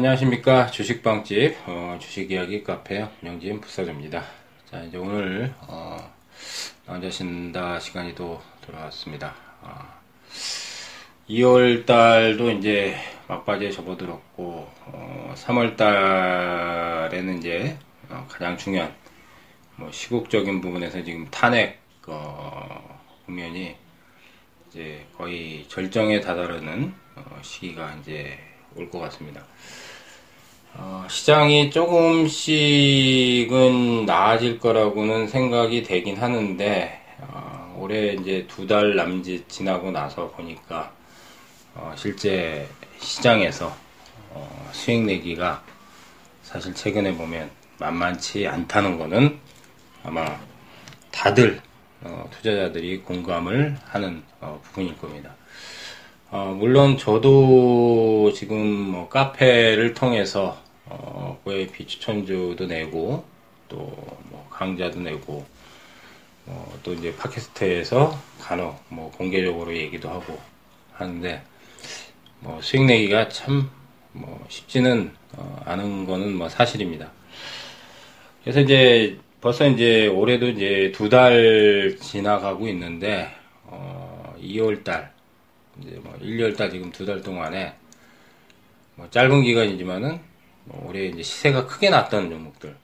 안녕하십니까? 주식방집 어, 주식이야기 카페 운영진 부사장입니다. 자 이제 오늘 어, 남자 신다 시간이 또 돌아왔습니다. 어, 2월 달도 이제 막바지에 접어들었고 어, 3월 달에는 이제 어, 가장 중요한 뭐 시국적인 부분에서 지금 탄핵 어, 국면이 이제 거의 절정에 다다르는 어, 시기가 이제 올 것 같습니다. 어, 시장이 조금씩은 나아질 거라고는 생각이 되긴 하는데 어, 올해 이제 두 달 남짓 지나고 나서 보니까 어, 실제 시장에서 어, 수익 내기가 사실 최근에 보면 만만치 않다는 거는 아마 다들 어, 투자자들이 공감을 하는 어, 부분일 겁니다. 어, 물론 저도 지금 뭐 카페를 통해서 어, 왜 비추천주도 내고 또 뭐 강좌도 내고 어, 또 이제 팟캐스트에서 간혹 뭐 공개적으로 얘기도 하고 하는데 뭐 수익 내기가 참 뭐 쉽지는 어, 않은 거는 뭐 사실입니다. 그래서 이제 벌써 이제 올해도 이제 두 달 지나가고 있는데 어, 2월 달 이제 뭐 1월 달 지금 두 달 동안에 뭐 짧은 기간이지만은 뭐 올해 이제 시세가 크게 났던 종목들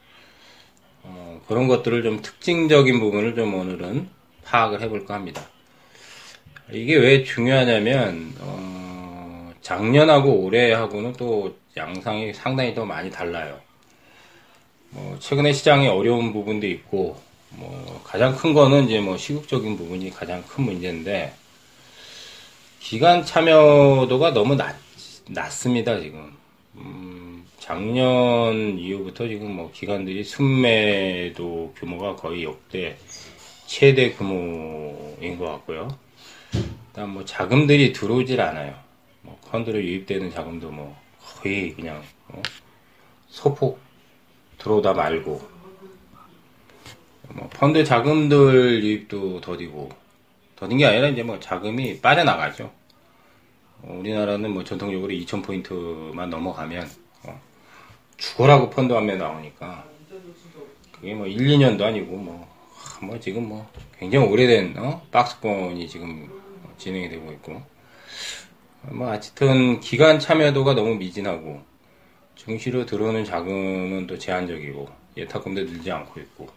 어, 그런 것들을 좀 특징적인 부분을 좀 오늘은 파악을 해볼까 합니다. 이게 왜 중요하냐면 어, 작년하고 올해하고는 또 양상이 상당히 더 많이 달라요. 뭐 최근에 시장이 어려운 부분도 있고 뭐 가장 큰 거는 이제 뭐 시국적인 부분이 가장 큰 문제인데 기간 참여도가 너무 낮, 낮습니다 지금 음, 작년 이후부터 지금 뭐 기관들이 순매도 규모가 거의 역대 최대 규모인 것 같고요. 일단 뭐 자금들이 들어오질 않아요. 뭐 펀드로 유입되는 자금도 뭐 거의 그냥 어? 소폭 들어오다 말고 뭐 펀드 자금들 유입도 더디고 더딘 게 아니라 이제 뭐 자금이 빠져나가죠. 어, 우리나라는 뭐 전통적으로 2,000포인트만 넘어가면 어, 죽어라고 펀드 화면 나오니까 그게 뭐 1, 2년도 아니고 뭐, 뭐 지금 뭐 굉장히 오래된 어? 박스권이 지금 진행이 되고 있고 뭐 하여튼 기간 참여도가 너무 미진하고 증시로 들어오는 자금은 또 제한적이고 예탁금도 늘지 않고 있고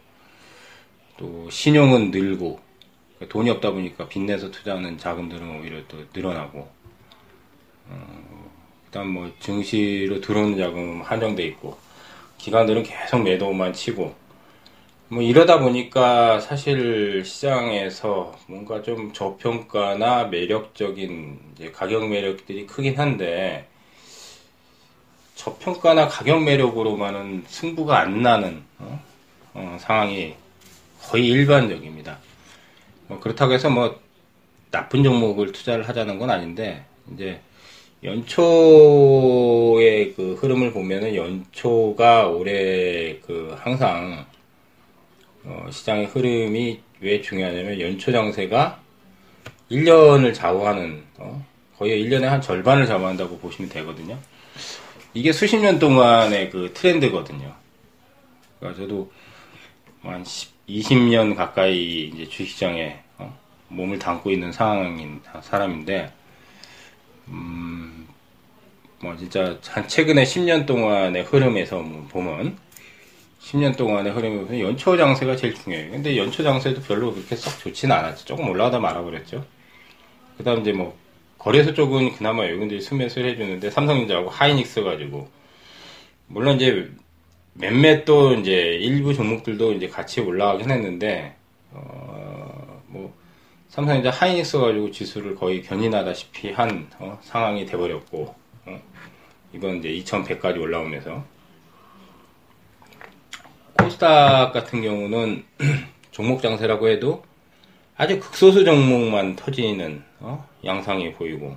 또 신용은 늘고 돈이 없다 보니까 빚내서 투자하는 자금들은 오히려 또 늘어나고 어, 일단 뭐 증시로 들어오는 자금 한정돼 있고 기관들은 계속 매도만 치고 뭐 이러다 보니까 사실 시장에서 뭔가 좀 저평가나 매력적인 가격 매력들이 크긴 한데 저평가나 가격 매력으로만은 승부가 안 나는 어? 어, 상황이 거의 일반적입니다. 뭐 그렇다고 해서 뭐 나쁜 종목을 투자를 하자는 건 아닌데 이제 연초의 그 흐름을 보면은 연초가 올해 그 항상 어 시장의 흐름이 왜 중요하냐면 연초 장세가 1년을 좌우하는 어 거의 1년에 한 절반을 좌우한다고 보시면 되거든요. 이게 수십 년 동안의 그 트렌드거든요. 그러니까 저도 한 10, 20년 가까이 이제 주식시장에 어? 몸을 담고 있는 상황인 사람인데, 음, 뭐 진짜 한 최근에 10년 동안의 흐름에서 뭐 보면 10년 동안의 흐름에 보면 연초 장세가 제일 중요해요. 근데 연초 장세도 별로 그렇게 썩 좋지는 않았죠. 조금 올라가다 말아버렸죠. 그 다음 이제 뭐 거래소 쪽은 그나마 여러분들이 스매스를 해주는데 삼성전자하고 하이닉스 가지고 물론 이제 몇몇 또 이제 일부 종목들도 이제 같이 올라가긴 했는데 어뭐 삼성전자 하이닉스 가지고 지수를 거의 견인하다시피 한 어, 상황이 돼버렸고 어, 이번 이제 2100까지 올라오면서 코스닥 같은 경우는 종목 장세라고 해도 아주 극소수 종목만 터지는 어? 양상이 보이고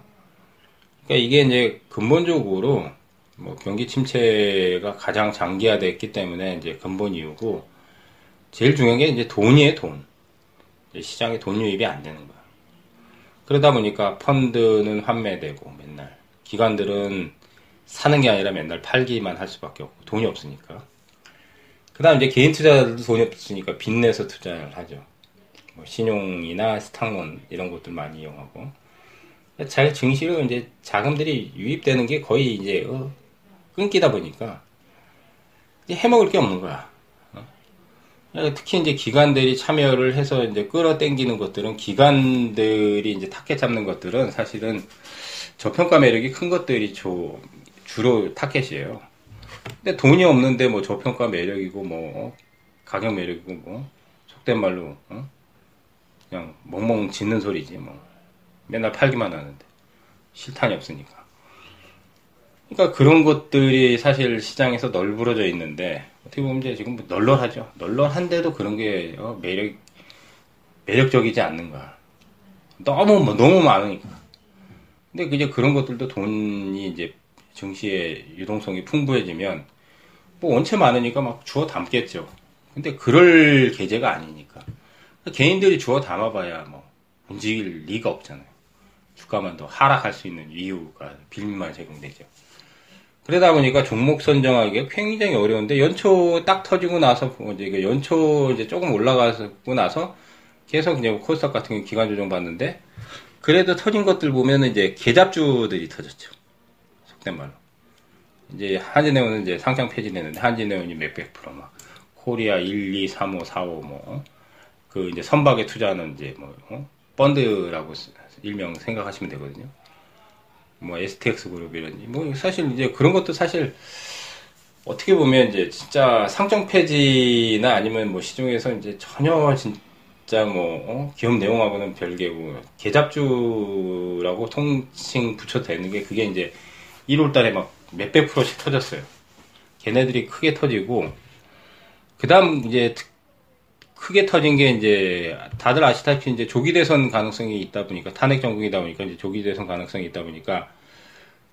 그러니까 이게 이제 근본적으로 뭐 경기 침체가 가장 장기화됐기 때문에 이제 근본 이유고 제일 중요한 게 이제 돈이에요 돈 시장에 돈 유입이 안 되는 거야 그러다 보니까 펀드는 환매되고 맨날 기관들은 사는 게 아니라 맨날 팔기만 할 수밖에 없고 돈이 없으니까. 그다음 이제 개인 투자자들도 돈이 없으니까 빚내서 투자를 하죠. 뭐 신용이나 스탁론 이런 것들 많이 이용하고 잘 증시로 이제 자금들이 유입되는 게 거의 이제 어, 끊기다 보니까 이제 해먹을 게 없는 거야. 어? 특히 이제 기관들이 참여를 해서 이제 끌어당기는 것들은 기관들이 이제 타켓 잡는 것들은 사실은 저평가 매력이 큰 것들이 주, 주로 타켓이에요. 근데 돈이 없는데 뭐 저평가 매력이고 뭐 가격 매력이고 뭐 속된 말로 어? 그냥 멍멍 짖는 소리지 뭐 맨날 팔기만 하는데 실탄이 없으니까. 그러니까 그런 것들이 사실 시장에서 널브러져 있는데 어떻게 보면 이제 지금 뭐 널널하죠. 널널한데도 그런 게 어, 매력 매력적이지 않는 거야. 너무 뭐 너무 많으니까. 근데 이제 그런 것들도 돈이 이제 증시의 유동성이 풍부해지면 뭐 원체 많으니까 막 주워 담겠죠. 근데 그럴 계제가 아니니까. 개인들이 주워 담아봐야 뭐 움직일 리가 없잖아요. 주가만 더 하락할 수 있는 이유가 빌미만 제공되죠. 그러다 보니까 종목 선정하기가 굉장히 어려운데 연초 딱 터지고 나서 이제 그 연초 이제 조금 올라가고 나서 계속 이제 코스닥 같은 게 기간 조정 받는데 그래도 터진 것들 보면은 이제 계잡주들이 터졌죠. 속된 말로. 이제 한진네온은 이제 상장 폐지됐는데 한진네온이 몇백 프로 막 코리아 1, 2, 3, 5, 4, 5 뭐 그 이제 선박에 투자하는 이제 뭐 어? 펀드라고 일명 생각하시면 되거든요. 뭐 STX 그룹이라든지 뭐 사실 이제 그런 것도 사실 어떻게 보면 이제 진짜 상장 폐지나 아니면 뭐 시중에서 이제 전혀 진짜 뭐 어? 기업 내용하고는 별개고 계잡주라고 통칭 붙여도 되는 게 그게 이제 1월달에 막 몇백 프로씩 터졌어요. 걔네들이 크게 터지고 그 다음 이제 크게 터진 게 이제 다들 아시다시피 이제 조기 대선 가능성이 있다 보니까 탄핵 정국이다 보니까 이제 조기 대선 가능성이 있다 보니까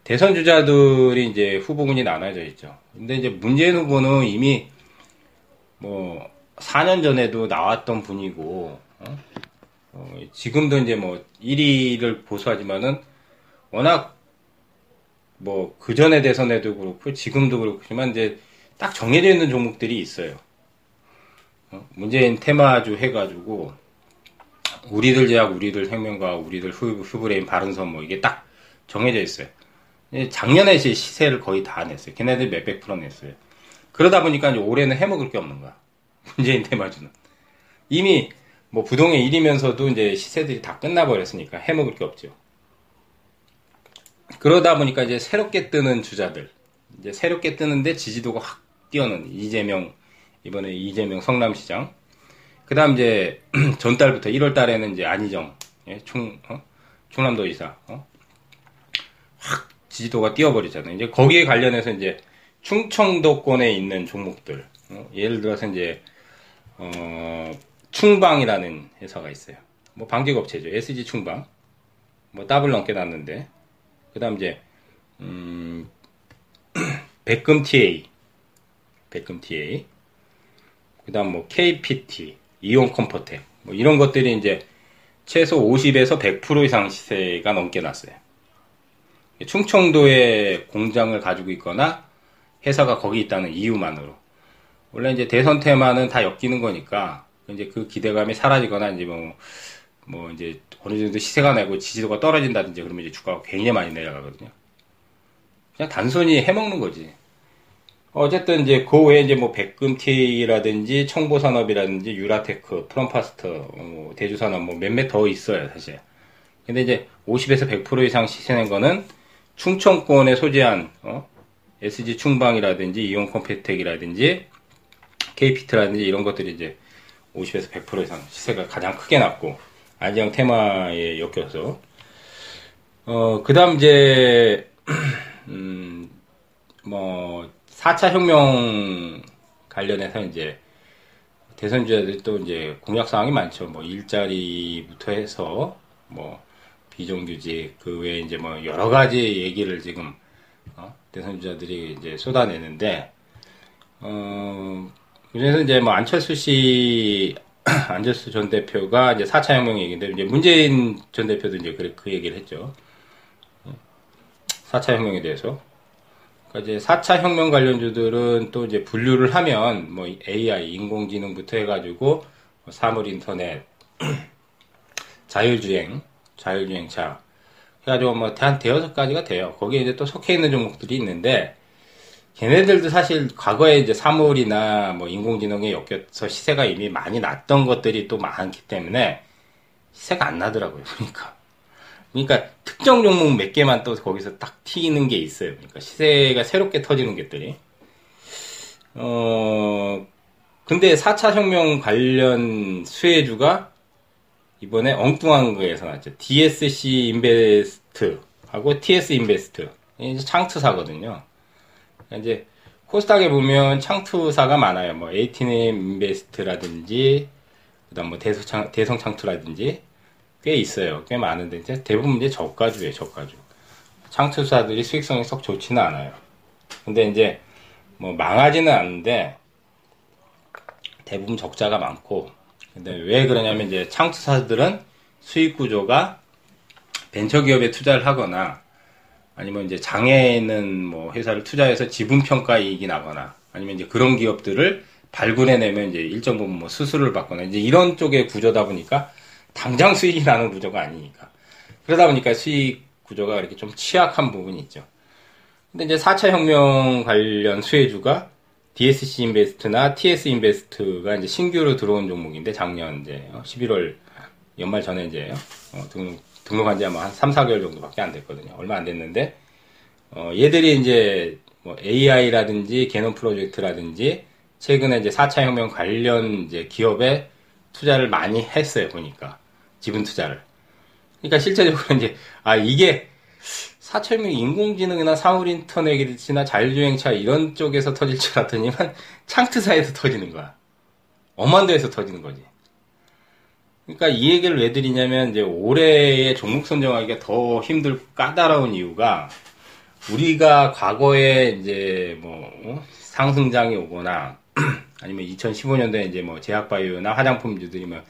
대선 주자들이 이제 후보군이 나눠져 있죠. 근데 이제 문재인 후보는 이미 뭐 4년 전에도 나왔던 분이고 어? 어, 지금도 이제 뭐 1위를 보수하지만은 워낙 뭐 그 전에 대선에도 그렇고 지금도 그렇지만 이제 딱 정해져 있는 종목들이 있어요. 어? 문재인 테마주 해가지고 우리들 제약, 우리들 혁명과 우리들 후, 후브레인 바른선 뭐 이게 딱 정해져 있어요. 작년에 제 시세를 거의 다 냈어요. 걔네들 몇백 프로 냈어요. 그러다 보니까 이제 올해는 해먹을 게 없는 거야. 문재인 테마주는. 이미 뭐 부동의 일이면서도 이제 시세들이 다 끝나버렸으니까 해먹을 게 없죠. 그러다 보니까 이제 새롭게 뜨는 주자들, 이제 새롭게 뜨는데 지지도가 확 뛰어는 이재명, 이번에 이재명 성남시장. 그 다음 이제 전달부터 1월 달에는 이제 안희정, 예, 총, 어? 충남도지사, 어? 확 지지도가 뛰어버리잖아요. 이제 거기에 관련해서 이제 충청도권에 있는 종목들, 어? 예를 들어서 이제, 어, 충방이라는 회사가 있어요. 뭐 방직업체죠. SG 충방. 뭐 더블 넘게 났는데, 그 다음 이제, 음, 백금 TA. 백금 TA. 그 다음 뭐 KPT, 이원 컴포텍. 뭐 이런 것들이 이제 최소 50에서 100% 이상 시세가 넘게 났어요. 충청도에 공장을 가지고 있거나 회사가 거기 있다는 이유만으로. 원래 이제 대선 테마는 다 엮이는 거니까 이제 그 기대감이 사라지거나 이제 뭐, 뭐 이제 어느 정도 시세가 나고 지지도가 떨어진다든지 그러면 이제 주가가 굉장히 많이 내려가거든요. 그냥 단순히 해먹는 거지. 어쨌든 이제 그 외에 이제 뭐 백금T라든지 청보산업이라든지 유라테크, 프럼파스트, 뭐 대주산업 뭐 몇몇 더 있어요 사실. 근데 이제 50에서 100% 이상 시세낸 거는 충청권에 소재한 어? SG 충방이라든지 이원 컴포텍이라든지 KPT라든지 이런 것들이 이제 50에서 100% 이상 시세가 가장 크게 났고 안정 테마에 엮여서 어 그다음 이제 음 뭐 4차 혁명 관련해서 이제 대선 주자들이 또 이제 공약 사항이 많죠. 뭐 일자리부터 해서 뭐 비정규직 그 외에 이제 뭐 여러 가지 얘기를 지금 어? 대선 주자들이 이제 쏟아내는데 어 그래서 이제 뭐 안철수 씨 안철수 전 대표가 이제 4차 혁명 얘기인데 이제 문재인 전 대표도 이제 그, 그 얘기를 했죠. 4차 혁명에 대해서 그러니까 이제 4차 혁명 관련주들은 또 이제 분류를 하면 뭐 AI, 인공지능부터 해가지고 뭐 사물 인터넷, 자율주행, 자율주행차 해가지고 뭐한 대여섯 가지가 돼요. 거기에 이제 또 속해 있는 종목들이 있는데 걔네들도 사실 과거에 이제 사물이나 뭐 인공지능에 엮여서 시세가 이미 많이 났던 것들이 또 많기 때문에 시세가 안 나더라고요. 그러니까. 그러니까 특정 종목 몇 개만 또 거기서 딱 튀는 게 있어요. 그러니까 시세가 새롭게 터지는 것들이. 어, 근데 4차 혁명 관련 수혜주가 이번에 엉뚱한 거에서 나왔죠. DSC 인베스트하고 TS 인베스트. 이제 창투사거든요. 이제 코스닥에 보면 창투사가 많아요. 뭐 에이티넴 인베스트라든지 그다음 뭐 대성 대성 창투라든지 꽤 있어요. 꽤 많은데 이제 대부분 이제 저가주예요. 저가주. 창투사들이 수익성이 썩 좋지는 않아요. 근데 이제 뭐 망하지는 않는데 대부분 적자가 많고 근데 왜 그러냐면 이제 창투사들은 수익 구조가 벤처 기업에 투자를 하거나 아니면 이제 장애에 있는 뭐 회사를 투자해서 지분 평가 이익이 나거나 아니면 이제 그런 기업들을 발굴해내면 이제 일정 부분 뭐 수수료를 받거나 이제 이런 쪽의 구조다 보니까 당장 수익이 나는 구조가 아니니까 그러다 보니까 수익 구조가 이렇게 좀 취약한 부분이 있죠. 근데 이제 4차 혁명 관련 수혜주가 DSC 인베스트나 TS 인베스트가 이제 신규로 들어온 종목인데 작년 이제 11월 연말 전에 이제 어, 등록 등록한 지 아마 한 3, 4개월 정도밖에 안 됐거든요. 얼마 안 됐는데, 어, 얘들이 이제 뭐 AI라든지 개념 프로젝트라든지 최근에 이제 4차 혁명 관련 이제 기업에 투자를 많이 했어요, 보니까. 지분 투자를. 그러니까 실제적으로 이제, 아, 이게 4차 혁명 인공지능이나 사물 인터넷이나 자율주행차 이런 쪽에서 터질 줄 알았더니만 창트사에서 터지는 거야. 데에서 터지는 거지. 그러니까 이 얘기를 왜 드리냐면 이제 올해의 종목 선정하기가 더 힘들고 까다로운 이유가 우리가 과거에 이제 뭐 어? 상승장이 오거나 아니면 2015년도에 이제 뭐 제약바이오나 화장품주들이 막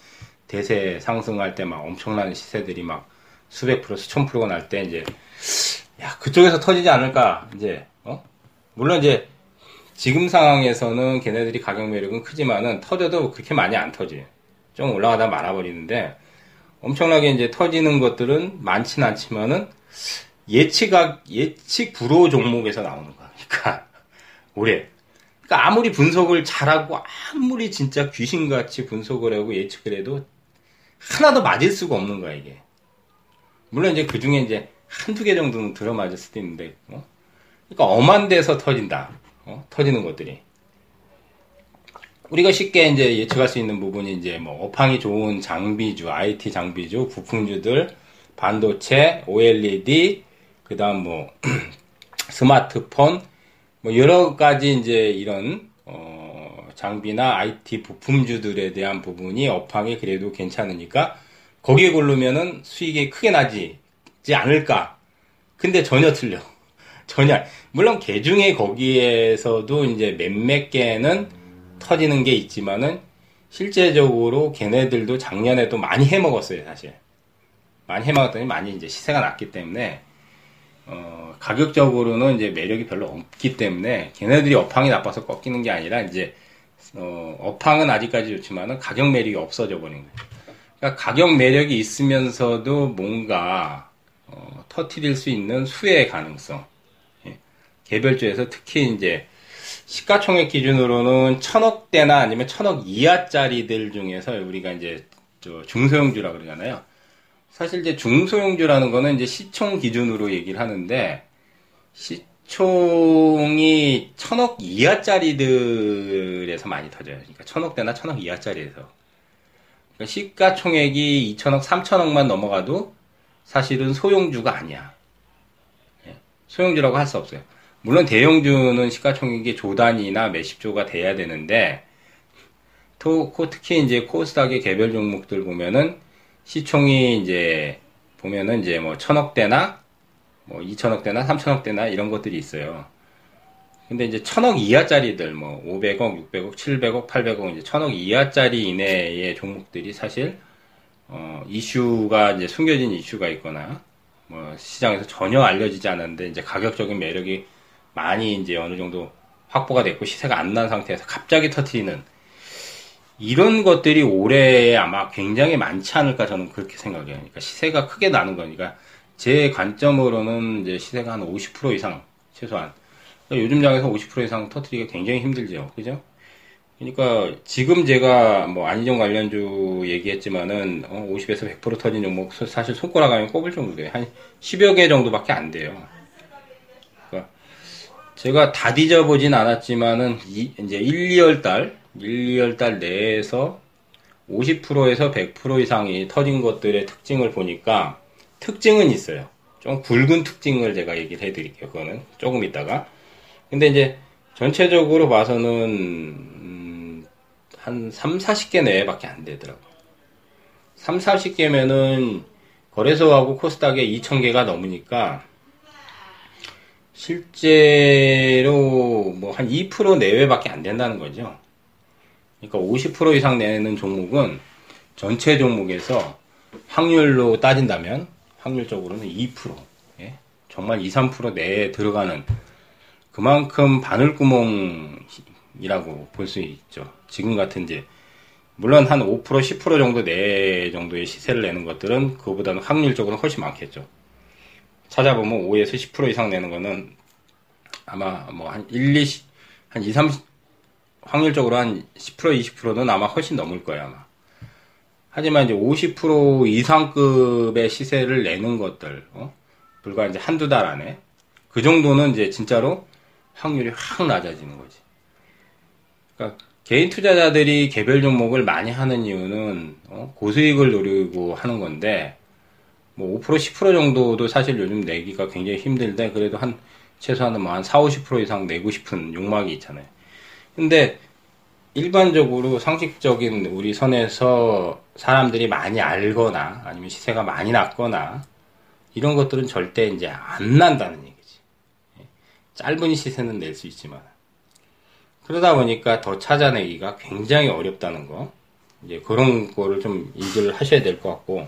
대세 상승할 때 막 엄청난 시세들이 막 수백 프로 수천 프로가 날 때 이제 야 그쪽에서 터지지 않을까 이제 어 물론 이제 지금 상황에서는 걔네들이 가격 매력은 크지만은 터져도 그렇게 많이 안 터지. 좀 올라가다 말아버리는데 엄청나게 이제 터지는 것들은 많지는 않지만은 예측각 예측 불호 종목에서 나오는 거야. 그러니까 올해. 그러니까 아무리 분석을 잘하고 아무리 진짜 귀신같이 분석을 하고 예측을 해도 하나도 맞을 수가 없는 거야 이게. 물론 이제 그 중에 이제 한두 개 정도는 들어 맞을 수도 있는데, 어? 그러니까 엄한 데서 터진다. 어? 터지는 것들이. 우리가 쉽게 이제 예측할 수 있는 부분이 이제 뭐 업황이 좋은 장비주, IT 장비주, 부품주들, 반도체, OLED, 그 다음 뭐 스마트폰, 뭐 여러 가지 이제 이런 어 장비나 IT 부품주들에 대한 부분이 업황이 그래도 괜찮으니까 거기에 고르면은 수익이 크게 나지 않을까. 근데 전혀 틀려. 전혀. 물론 개중에 거기에서도 이제 몇몇 개는 터지는 게 있지만은 실제적으로 걔네들도 작년에도 많이 해먹었어요, 사실. 많이 해먹었더니 많이 이제 시세가 났기 때문에, 어, 가격적으로는 이제 매력이 별로 없기 때문에 걔네들이 업황이 나빠서 꺾이는 게 아니라 이제, 어, 업황은 아직까지 좋지만은 가격 매력이 없어져 버린 거예요. 그러니까 가격 매력이 있으면서도 뭔가, 어, 터트릴 수 있는 수혜의 가능성. 예. 개별주에서 특히 이제 시가총액 기준으로는 천억대나 아니면 천억 이하짜리들 중에서 우리가 이제 중소형주라 그러잖아요. 사실 이제 중소형주라는 거는 이제 시총 기준으로 얘기를 하는데 시 총이 천억 이하짜리들에서 많이 터져요. 그러니까 천억대나 천억 이하짜리에서. 그러니까 시가총액이 2천억, 3천억만 넘어가도 사실은 소형주가 아니야. 예, 소형주라고 할 수 없어요. 물론 대형주는 시가총액이 조 단위나 몇십 조가 돼야 되는데 또 특히 이제 코스닥의 개별 종목들 보면은 시총이 이제 보면은 이제 뭐 천억대나 뭐 이천억대나 삼천억대나 이런 것들이 있어요. 근데 이제 천억 이하짜리들 뭐 500억, 600억, 700억, 800억 이제 천억 이하짜리 이내의 종목들이 사실 어 이슈가 이제 숨겨진 이슈가 있거나 뭐 시장에서 전혀 알려지지 않았는데 이제 가격적인 매력이 많이 이제 어느 정도 확보가 됐고 시세가 안 난 상태에서 갑자기 터트리는 이런 것들이 올해 아마 굉장히 많지 않을까 저는 그렇게 생각해요. 그러니까 시세가 크게 나는 거니까 제 관점으로는 이제 시세가 한 50% 이상 최소한 그러니까 요즘 장에서 50% 이상 터트리기가 굉장히 힘들죠. 그죠? 그러니까 지금 제가 뭐 안희정 관련주 얘기했지만은 어 50에서 100% 터진 종목 사실 손가락 안에 꼽을 정도 돼요. 한 10여 개 정도밖에 안 돼요. 그러니까 제가 다 뒤져보진 않았지만은 이, 이제 1, 2월 달, 1, 2월 달 내에서 50%에서 100% 이상이 터진 것들의 특징을 보니까 특징은 있어요. 좀 굵은 특징을 제가 얘기를 해드릴게요. 그거는 조금 있다가. 근데 이제 전체적으로 봐서는 음, 한 3, 40개 내외밖에 안 되더라고. 3, 40개면은 거래소하고 코스닥에 2,000개가 넘으니까 실제로 뭐 한 2% 내외밖에 안 된다는 거죠. 그러니까 50% 이상 내는 종목은 전체 종목에서 확률로 따진다면 확률적으로는 2%. 예? 정말 2, 3% 내에 들어가는 그만큼 바늘구멍이라고 볼 수 있죠. 지금 같은 이제 물론 한 5%, 10% 정도 내 정도의 시세를 내는 것들은 그거보다는 확률적으로 훨씬 많겠죠. 찾아보면 5에서 10% 이상 내는 거는 아마 뭐 한 1, 2, 한 2, 3, 확률적으로 한 10%, 20%는 아마 훨씬 넘을 거예요, 아마. 하지만 이제 50% 이상급의 시세를 내는 것들, 어? 불과 이제 한두 달 안에 그 정도는 이제 진짜로 확률이 확 낮아지는 거지. 그러니까 개인 투자자들이 개별 종목을 많이 하는 이유는 어? 고수익을 노리고 하는 건데 뭐 5% 10% 정도도 사실 요즘 내기가 굉장히 힘들데 그래도 한 최소한 뭐한 4, 50% 이상 내고 싶은 욕망이 있잖아요. 근데 일반적으로 상식적인 우리 선에서 사람들이 많이 알거나 아니면 시세가 많이 낮거나 이런 것들은 절대 이제 안 난다는 얘기지. 예. 짧은 시세는 낼 수 있지만 그러다 보니까 더 찾아내기가 굉장히 어렵다는 거. 이제 그런 거를 좀 인지를 하셔야 될 것 같고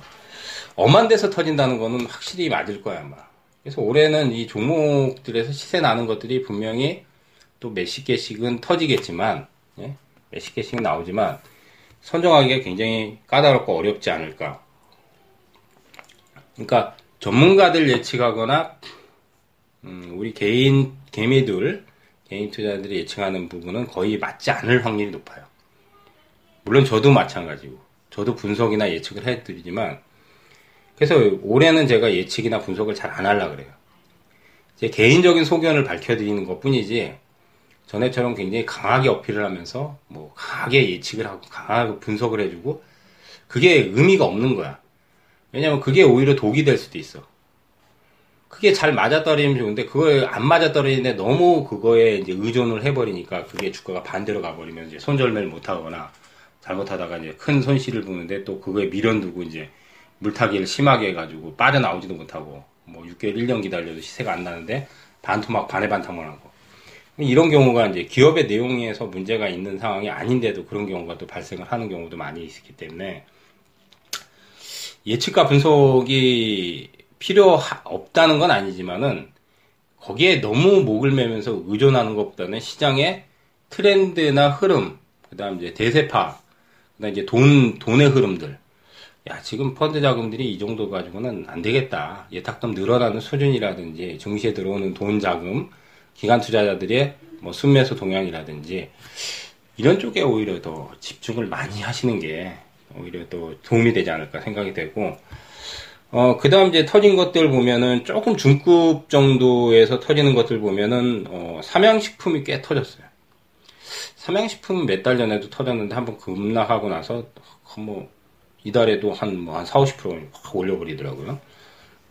엄한 데서 터진다는 거는 확실히 맞을 거야 아마. 그래서 올해는 이 종목들에서 시세 나는 것들이 분명히 또 몇십 개씩은 터지겠지만 예? 몇십 개씩 나오지만 선정하기가 굉장히 까다롭고 어렵지 않을까. 그러니까 전문가들 예측하거나 음, 우리 개인 개미들 개인 투자들이 예측하는 부분은 거의 맞지 않을 확률이 높아요. 물론 저도 마찬가지고 저도 분석이나 예측을 해드리지만 그래서 올해는 제가 예측이나 분석을 잘 안 하려 그래요. 제 개인적인 소견을 밝혀드리는 것 뿐이지 전에처럼 굉장히 강하게 어필을 하면서 뭐 강하게 예측을 하고 강하게 분석을 해주고 그게 의미가 없는 거야. 왜냐면 그게 오히려 독이 될 수도 있어. 그게 잘 맞아떨어지면 좋은데 그거에 안 맞아떨어지는데 너무 그거에 이제 의존을 해버리니까 그게 주가가 반대로 가버리면 이제 손절매를 못하거나 잘못하다가 이제 큰 손실을 보는데 또 그거에 미련두고 이제 물타기를 심하게 해가지고 빠져나오지도 못하고 뭐 6개월 1년 기다려도 시세가 안 나는데 반토막 반의 반탕만 하고 이런 경우가 이제 기업의 내용에서 문제가 있는 상황이 아닌데도 그런 경우가 또 발생을 하는 경우도 많이 있기 때문에 예측과 분석이 필요 없다는 건 아니지만은 거기에 너무 목을 매면서 의존하는 것보다는 시장의 트렌드나 흐름, 그 다음 이제 대세파, 그 다음 이제 돈, 돈의 흐름들. 야, 지금 펀드 자금들이 이 정도 가지고는 안 되겠다. 예탁금 늘어나는 수준이라든지 증시에 들어오는 돈 자금, 기관 투자자들의 뭐 순매수 동향이라든지 이런 쪽에 오히려 더 집중을 많이 하시는 게 오히려 또 도움이 되지 않을까 생각이 되고 어, 그 다음 이제 터진 것들 보면은 조금 중급 정도에서 터지는 것들 보면은, 어, 삼양식품이 꽤 터졌어요. 삼양식품은 몇달 전에도 터졌는데 한번 급락하고 나서, 뭐, 이달에도 한, 뭐, 한 4, 50%확 올려버리더라고요.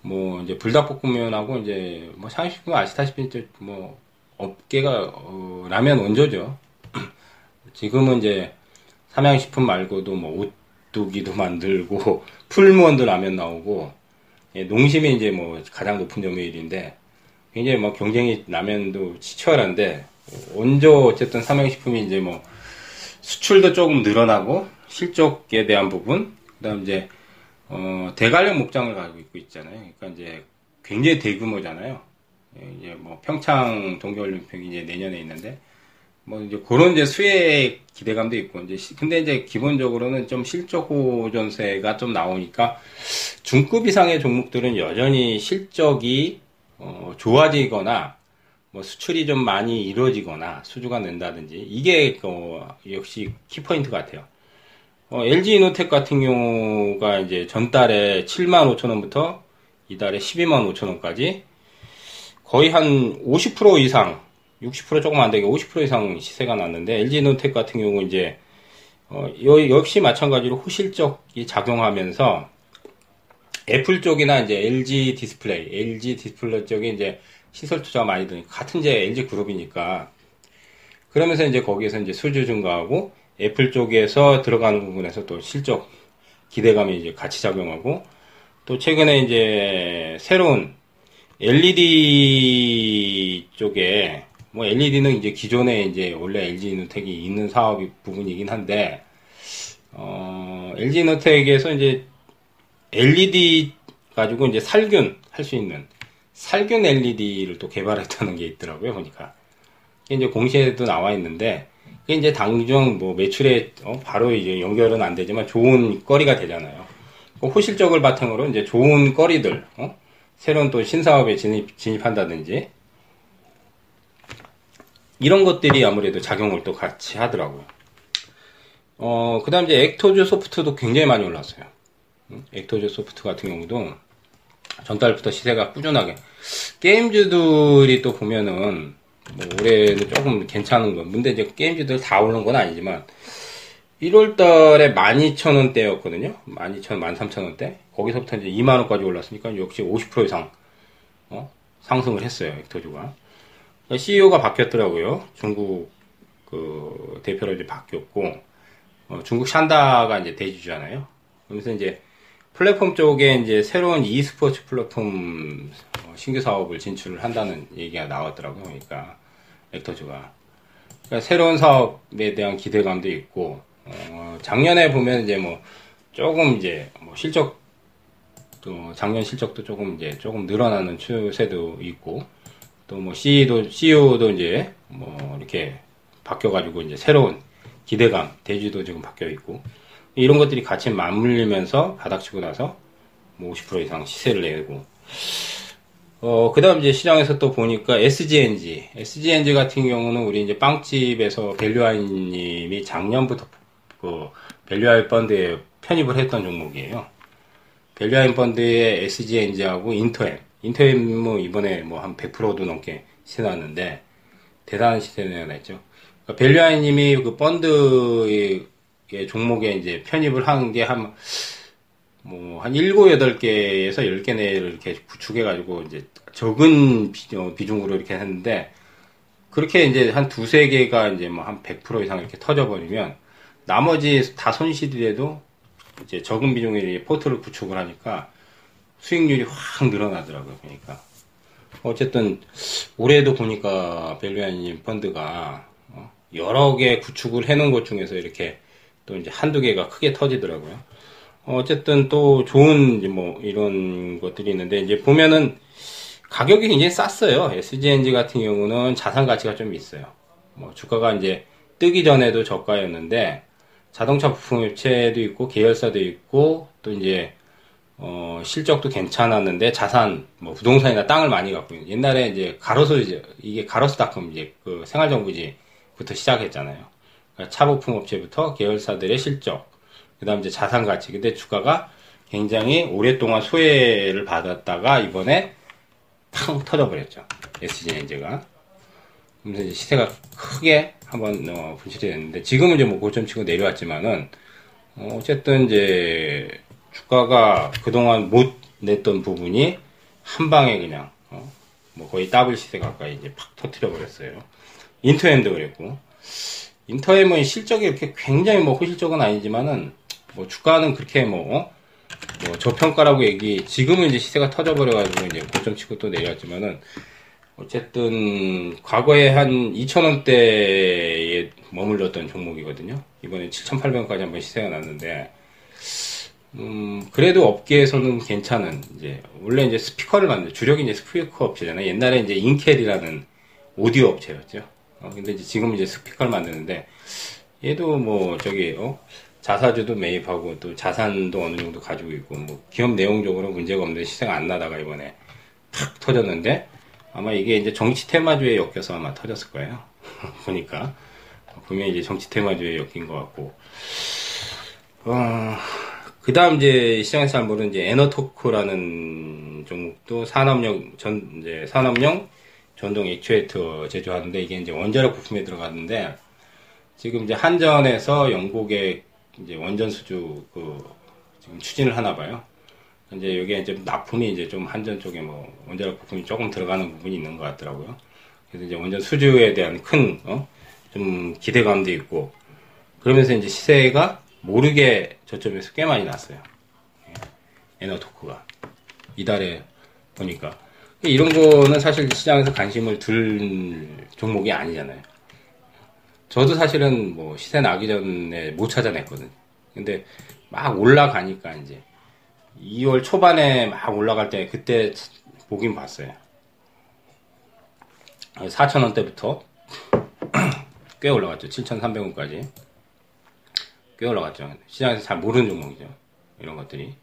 뭐 이제 불닭볶음면하고 이제 뭐 상식품 아시다시피 이제 뭐 업계가 어, 라면 원조죠. 지금은 이제 삼양식품 말고도 뭐 오뚜기도 만들고 풀무원도 라면 나오고 예, 농심이 이제 뭐 가장 높은 점유율인데 굉장히 뭐 경쟁이 라면도 치열한데 원조 어쨌든 삼양식품이 이제 뭐 수출도 조금 늘어나고 실적에 대한 부분 그다음 이제 어, 대관령 목장을 가지고 있잖아요. 그러니까 이제 굉장히 대규모잖아요. 이제 뭐 평창 동계올림픽이 이제 내년에 있는데 뭐 이제 그런 이제 수혜 기대감도 있고 이제 근데 이제 기본적으로는 좀 실적 호전세가 좀 나오니까 중급 이상의 종목들은 여전히 실적이 어 좋아지거나 뭐 수출이 좀 많이 이루어지거나 수주가 는다든지 이게 그 역시 키포인트 같아요. 어, LG 이노텍 같은 경우가 이제 전달에 7만 5천 원부터 이달에 12만 5천 원까지 거의 한 50% 이상, 60% 조금 안 되게 50% 이상 시세가 났는데 LG 이노텍 같은 경우 이제 어, 역시 마찬가지로 호실적이 작용하면서 애플 쪽이나 이제 LG 디스플레이, LG 디스플레이 쪽에 이제 시설 투자가 많이 드니까 같은 이제 LG 그룹이니까 그러면서 이제 거기에서 이제 수주 증가하고 애플 쪽에서 들어가는 부분에서 또 실적 기대감이 이제 같이 작용하고 또 최근에 이제 새로운 LED 쪽에 뭐 LED는 이제 기존에 이제 원래 LG 노텍이 있는 사업 부분이긴 한데 어 LG 노텍에서 이제 LED 가지고 이제 살균 할 수 있는 살균 LED를 또 개발했다는 게 있더라고요 보니까. 이제 공시에도 나와 있는데 그게 이제 당장 뭐 매출에 어, 바로 이제 연결은 안 되지만 좋은 거리가 되잖아요. 그 호실적을 바탕으로 이제 좋은 거리들, 어? 새로운 또 신사업에 진입, 진입한다든지 이런 것들이 아무래도 작용을 또 같이 하더라고요. 어, 그 다음 이제 액토즈 소프트도 굉장히 많이 올랐어요. 액토즈 소프트 같은 경우도 전달부터 시세가 꾸준하게 게임즈들이 또 보면은 뭐 올해는 조금 괜찮은 건 근데 이제 게임즈들 다 오른 건 아니지만 1월 달에 12,000원대였거든요. 12,000원, 13,000원대. 거기서부터 이제 2만 원까지 올랐으니까 역시 50% 이상, 어? 상승을 했어요. 엑토주가. CEO가 바뀌었더라고요. 중국, 그, 대표로 이제 바뀌었고, 어, 중국 샨다가 이제 대주잖아요. 그러면서 이제 플랫폼 쪽에 이제 새로운 e스포츠 플랫폼 어, 신규 사업을 진출을 한다는 얘기가 나왔더라고요. 그러니까 액터즈가 그러니까 새로운 사업에 대한 기대감도 있고 어, 작년에 보면 이제 뭐 조금 이제 뭐 실적 또 작년 실적도 조금 이제 조금 늘어나는 추세도 있고 또 뭐 CEO도 CEO도 이제 뭐 이렇게 바뀌어가지고 이제 새로운 기대감 대주도 지금 바뀌어 있고 이런 것들이 같이 맞물리면서 바닥치고 나서 뭐 50% 이상 시세를 내고 어, 그 다음 이제 시장에서 또 보니까 SGNG. SGNG 같은 경우는 우리 이제 빵집에서 밸류아이님이 작년부터 그 밸류아이 펀드에 편입을 했던 종목이에요. 밸류아이 펀드에 SG&G하고 인터엠. 인터엠 뭐 이번에 뭐 한 100%도 넘게 시세 났는데 대단한 시세를 냈죠. 그러니까 밸류아이님이 그 펀드의 종목에 이제 편입을 한게한 뭐, 한 7, 8개에서 10개 내를 이렇게 구축해 가지고, 이제 적은 비, 어, 중으로 이렇게 했는데, 그렇게 이제 한 두세 개가 이제 뭐 한 100% 이상 이렇게 터져 버리면, 나머지 다 손실이라도, 이제 적은 비중의 포트를 구축을 하니까, 수익률이 확 늘어나더라고요, 그러니까. 어쨌든, 올해도 보니까 벨류아님 펀드가, 어, 여러 개 구축을 해놓은 것 중에서 이렇게 또 이제 한두 개가 크게 터지더라고요. 어쨌든 또 좋은 뭐 이런 것들이 있는데 이제 보면은 가격이 굉장히 쌌어요. SGNG 같은 경우는 자산 가치가 좀 있어요. 뭐 주가가 이제 뜨기 전에도 저가였는데 자동차 부품 업체도 있고 계열사도 있고 또 이제 어 실적도 괜찮았는데 자산 뭐 부동산이나 땅을 많이 갖고 있는 옛날에 이제 가로수 이제 이게 가로수닷컴 이제 그 생활정보지부터 시작했잖아요. 차 부품 업체부터 계열사들의 실적 그 다음 이제 자산 가치. 근데 주가가 굉장히 오랫동안 소외를 받았다가 이번에 팡 터져버렸죠. SG엔제가. 그래서 이제 시세가 크게 한번 어, 분실이 됐는데 지금은 이제 뭐 고점 치고 내려왔지만은 어, 어쨌든 이제 주가가 그동안 못 냈던 부분이 한 방에 그냥 어, 뭐 거의 더블 시세 가까이 이제 팍 터트려 버렸어요. 인터엠도 그랬고 인터엠은 실적이 이렇게 굉장히 뭐 호실적은 아니지만은 뭐 주가는 그렇게 뭐, 어? 뭐 저평가라고 얘기 지금은 이제 시세가 터져버려가지고 이제 고점 치고 또 내려왔지만은 어쨌든 과거에 한 2,000원대에 머물렀던 종목이거든요. 이번에 7,800원까지 한번 시세가 났는데 음, 그래도 업계에서는 괜찮은, 이제, 원래 이제 스피커를 만들, 주력이 이제 스피커 업체잖아요. 옛날에 이제 인켈이라는 오디오 업체였죠. 어, 근데 이제 지금 이제 스피커를 만드는데, 얘도 뭐, 저기, 어, 자사주도 매입하고 또 자산도 어느 정도 가지고 있고, 뭐, 기업 내용적으로 문제가 없는데 시세가 안 나다가 이번에 팍 터졌는데, 아마 이게 이제 정치 테마주에 엮여서 아마 터졌을 거예요. 보니까. 분명히 이제 정치 테마주에 엮인 것 같고, 어, 그 다음 이제 시장에서 잘 모르는 이제 에너토크라는 종목도 산업용 전, 이제 산업용 전동 액추에이터 제조하는데 이게 이제 원자력 부품에 들어갔는데 지금 이제 한전에서 영국의 이제 원전 수주 그 지금 추진을 하나 봐요. 이제 여기에 이제 납품이 이제 좀 한전 쪽에 뭐 원자력 부품이 조금 들어가는 부분이 있는 것 같더라고요. 그래서 이제 원전 수주에 대한 큰, 어? 좀 기대감도 있고 그러면서 이제 시세가 모르게 저점에서 꽤 많이 났어요. 예. 에너토크가. 이달에 보니까. 이런 거는 사실 시장에서 관심을 둘 종목이 아니잖아요. 저도 사실은 뭐 시세 나기 전에 못 찾아냈거든. 근데 막 올라가니까 이제 2월 초반에 막 올라갈 때 그때 보긴 봤어요. 4,000원대부터 꽤 올라갔죠. 7,300원까지. 꽤 올라갔죠. 시장에서 잘 모르는 종목이죠. 이런 것들이.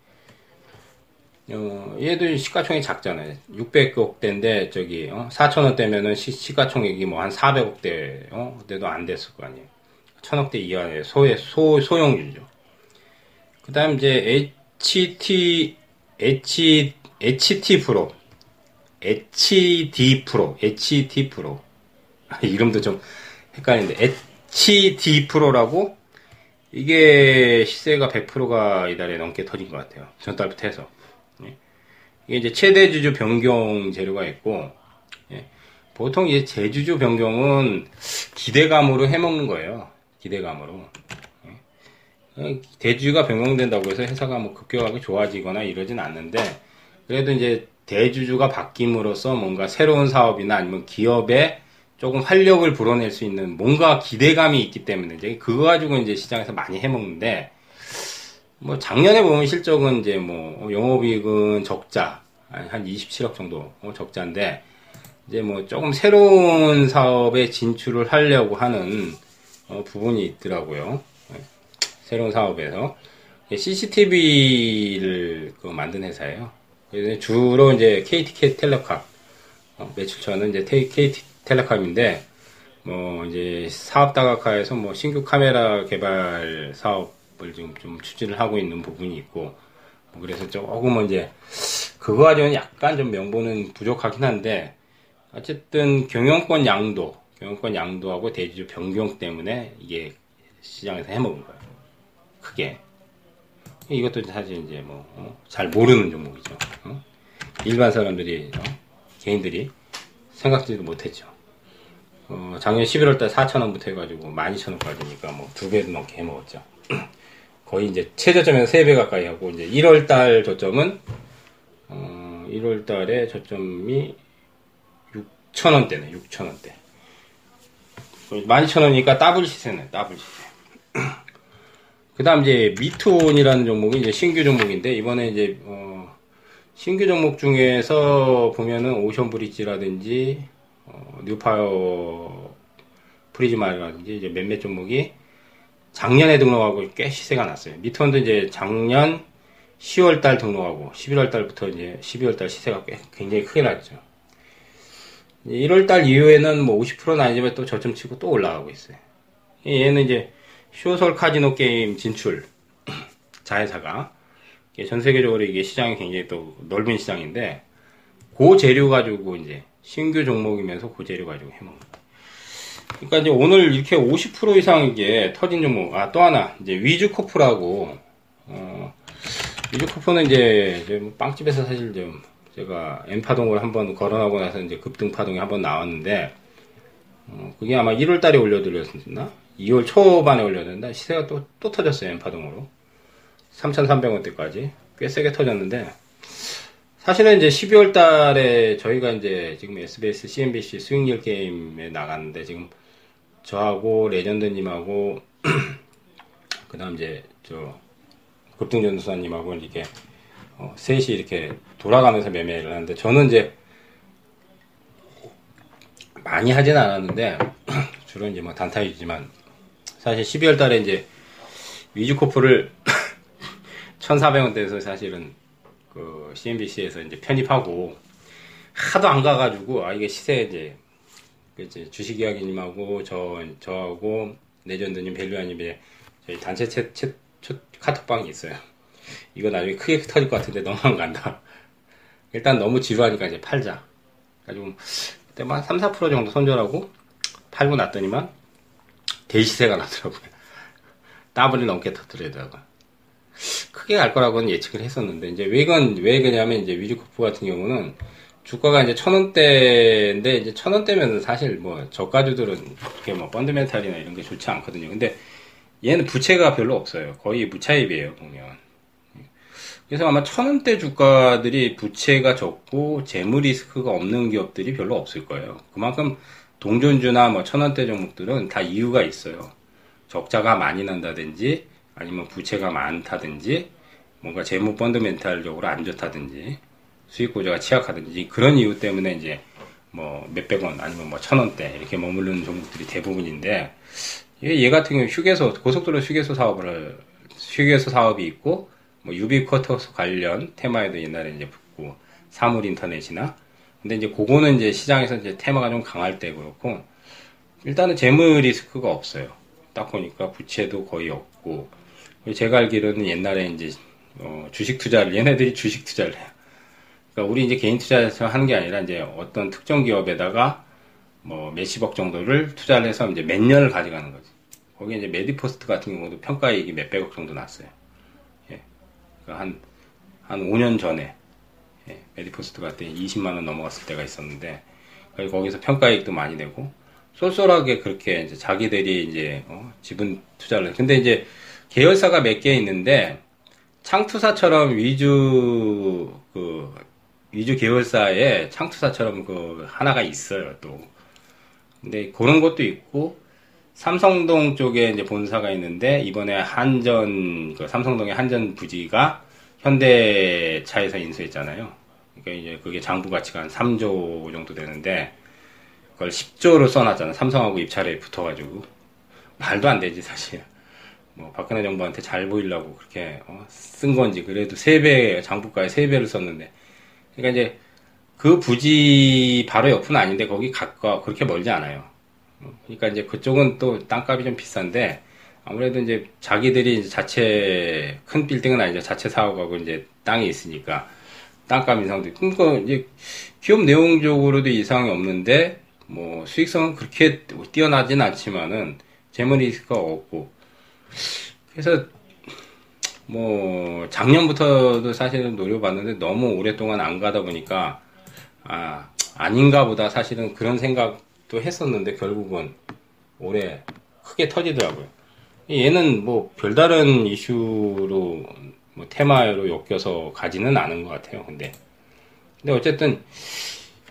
어, 얘도 시가총액 작잖아요. 600억대인데, 저기, 어, 4천원대면은 시, 가총액이 뭐 한 400억대, 어, 대도 안 됐을 거 아니에요. 1000억대 이하의 소의, 소, 소용률이죠. 그 다음 이제 HT, H, HT 프로. HD 프로. HT 프로. 이름도 좀 헷갈리는데, HD 프로라고 이게 시세가 100%가 이달에 넘게 터진 것 같아요. 전달부터 해서. 예. 이게 이제 최대 주주 변경 재료가 있고, 예. 보통 이제 제주주 변경은 기대감으로 해먹는 거예요. 기대감으로. 예. 대주가 변경된다고 해서 회사가 뭐 급격하게 좋아지거나 이러진 않는데, 그래도 이제 대주주가 바뀜으로써 뭔가 새로운 사업이나 아니면 기업의 조금 활력을 불어낼 수 있는 뭔가 기대감이 있기 때문에 이제 그거 가지고 이제 시장에서 많이 해먹는데 뭐 작년에 보면 실적은 이제 뭐 영업이익은 적자 한 27억 정도 어, 적자인데 이제 뭐 조금 새로운 사업에 진출을 하려고 하는 어 부분이 있더라고요. 네. 새로운 사업에서 CCTV를 그 만든 회사예요. 주로 이제 KTK 텔레카 어, 매출처는 이제 KT 텔레콤인데 뭐 이제 사업 다각화해서 뭐 신규 카메라 개발 사업 을 지금 좀 추진을 하고 있는 부분이 있고 뭐 그래서 조금은 이제 그거 가지고는 약간 좀 명분은 부족하긴 한데 어쨌든 경영권 양도 경영권 양도하고 대주주 변경 때문에 이게 시장에서 해먹은 거예요. 크게 이것도 사실 이제 뭐잘 어? 모르는 종목이죠. 어? 일반 사람들이 어? 개인들이 생각지도 못했죠. 어, 작년 11월 달 4,000원부터 해가지고 12,000원까지니까 뭐 두 배도 넘게 해먹었죠. 거의 이제 최저점에서 3배 가까이 하고 이제 1월 달 저점은 어, 1월 달에 저점이 6,000원대네, 6,000원대. 12,000원이니까 더블 시세네, 더블 시세. 그 다음 이제 미투온이라는 종목이 이제 신규 종목인데, 이번에 이제, 어, 신규 종목 중에서 보면은 오션 브릿지라든지, 어, 뉴파워 프라즈마라든지 이제 몇몇 종목이 작년에 등록하고 꽤 시세가 났어요. 미투온도 이제 작년 10월 달 등록하고 11월 달부터 이제 12월 달 시세가 꽤 굉장히 크게 났죠. 1월 달 이후에는 뭐 50%는 아니지만 또 저점 치고 또 올라가고 있어요. 얘는 이제 쇼설 카지노 게임 진출 자회사가 전 세계적으로 이게 시장이 굉장히 또 넓은 시장인데 고 재료 가지고 이제 신규 종목이면서 고재료 가지고 해먹는. 그러니까 이제 오늘 이렇게 50% 이상 이게 터진 종목, 아, 또 하나, 이제 위즈코프라고, 어, 위즈코프는 이제, 뭐 빵집에서 사실 좀, 제가 N파동을 한번 걸어나고 나서 이제 급등파동이 한번 나왔는데, 어, 그게 아마 1월 달에 올려드렸나? 2월 초반에 올려드렸나? 시세가 또, 또 터졌어요, N파동으로. 3,300원대까지. 꽤 세게 터졌는데, 사실은 이제 12월 달에 저희가 이제 지금 SBS, CNBC 스윙일 게임에 나갔는데 지금 저하고 레전드님하고 그 다음 이제 저 급등전도사님하고 이렇게 어, 셋이 이렇게 돌아가면서 매매를 하는데 저는 이제 많이 하진 않았는데 주로 이제 뭐 단타 위주지만 사실 12월 달에 이제 위즈코프를 1,400원대에서 사실은 그 CNBC에서 이제 편입하고 하도 안 가가지고 아 이게 시세 이제 그 이제 주식 이야기님하고 저 저하고 레전드님 벨류아님 이 저희 단체 채, 채, 채 카톡방이 있어요. 이거 나중에 크게 터질 것 같은데 너무 안 간다. 일단 너무 지루하니까 이제 팔자. 가지고 그때 막 3, 4% 정도 손절하고 팔고 났더니만 대시세가 나더라고요. 더블이 넘게 터뜨리더라고요. 크게 갈 거라고는 예측을 했었는데 이제 왜 이건 왜 그냐면 이제 위즈코프 같은 경우는 주가가 이제 천 원대인데 이제 천 원대면 사실 뭐 저가주들은 그렇게 뭐 펀드멘탈이나 이런 게 좋지 않거든요. 근데 얘는 부채가 별로 없어요. 거의 무차입이에요 보면. 그래서 아마 천 원대 주가들이 부채가 적고 재무 리스크가 없는 기업들이 별로 없을 거예요. 그만큼 동전주나 뭐 천 원대 종목들은 다 이유가 있어요. 적자가 많이 난다든지 아니면 부채가 많다든지 뭔가 재무 펀드멘탈적으로 안 좋다든지 수익 구조가 취약하든지 그런 이유 때문에 이제 뭐 몇백 원 아니면 뭐 천 원대 이렇게 머무르는 종목들이 대부분인데 얘 같은 경우 휴게소 고속도로 휴게소 사업을 휴게소 사업이 있고 뭐 유비쿼터스 관련 테마에도 옛날에 이제 붙고 사물 인터넷이나 근데 이제 그거는 이제 시장에서 이제 테마가 좀 강할 때 그렇고 일단은 재무 리스크가 없어요. 딱 보니까 부채도 거의 없고 제가 알기로는 옛날에 이제 어 주식 투자를 얘네들이 주식 투자를 해요. 그러니까 우리 이제 개인 투자에서 하는 게 아니라 이제 어떤 특정 기업에다가 뭐 몇십억 정도를 투자를 해서 이제 몇 년을 가져가는 거지. 거기 이제 메디포스트 같은 경우도 평가이익이 몇백억 정도 났어요. 예. 그러니까 한, 한 5년 전에, 예. 메디포스트 같은 20만원 넘어갔을 때가 있었는데, 거기서 평가이익도 많이 내고, 쏠쏠하게 그렇게 이제 자기들이 이제, 어, 지분 투자를. 근데 이제 계열사가 몇 개 있는데, 창투사처럼 위주, 그, 위주 계열사에 창투사처럼 그 하나가 있어요, 또. 근데 그런 것도 있고, 삼성동 쪽에 이제 본사가 있는데 이번에 한전 그 삼성동의 한전 부지가 현대차에서 인수했잖아요. 그러니까 이제 그게 장부 가치가 한 3조 정도 되는데 그걸 10조로 써놨잖아. 삼성하고 입찰에 붙어가지고 말도 안 되지 사실. 뭐 박근혜 정부한테 잘 보이려고 그렇게 어, 쓴 건지 그래도 3배 장부가에 3배를 썼는데 그러니까 이제 그 부지 바로 옆은 아닌데 거기 가까 그렇게 멀지 않아요. 그러니까 이제 그쪽은 또 땅값이 좀 비싼데 아무래도 이제 자기들이 이제 자체 큰 빌딩은 아니죠. 자체 사업하고 이제 땅이 있으니까 땅값 인상도 있고 그러니까 이제 기업 내용적으로도 이상이 없는데 뭐 수익성은 그렇게 뛰어나진 않지만은 재무 리스크가 없고 그래서 뭐 작년부터도 사실은 노려봤는데 너무 오랫동안 안 가다 보니까 아 아닌가 보다 사실은 그런 생각 또 했었는데 결국은 올해 크게 터지더라고요. 얘는 뭐 별다른 이슈로 뭐 테마로 엮여서 가지는 않은 것 같아요. 근데 근데 어쨌든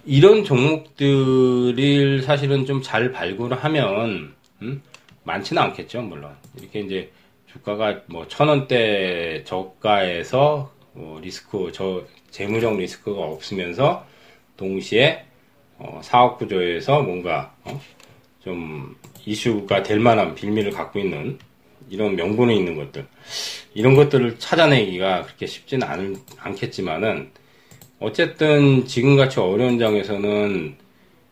이런 종목들을 사실은 좀 잘 발굴을 하면 음? 많지는 않겠죠. 물론 이렇게 이제 주가가 뭐 천 원대 저가에서 뭐 리스크 저 재무적 리스크가 없으면서 동시에 어, 사업 구조에서 뭔가 어, 좀 이슈가 될 만한 빌미를 갖고 있는 이런 명분이 있는 것들 이런 것들을 찾아내기가 그렇게 쉽지는 않, 않겠지만은 어쨌든 지금같이 어려운 장에서는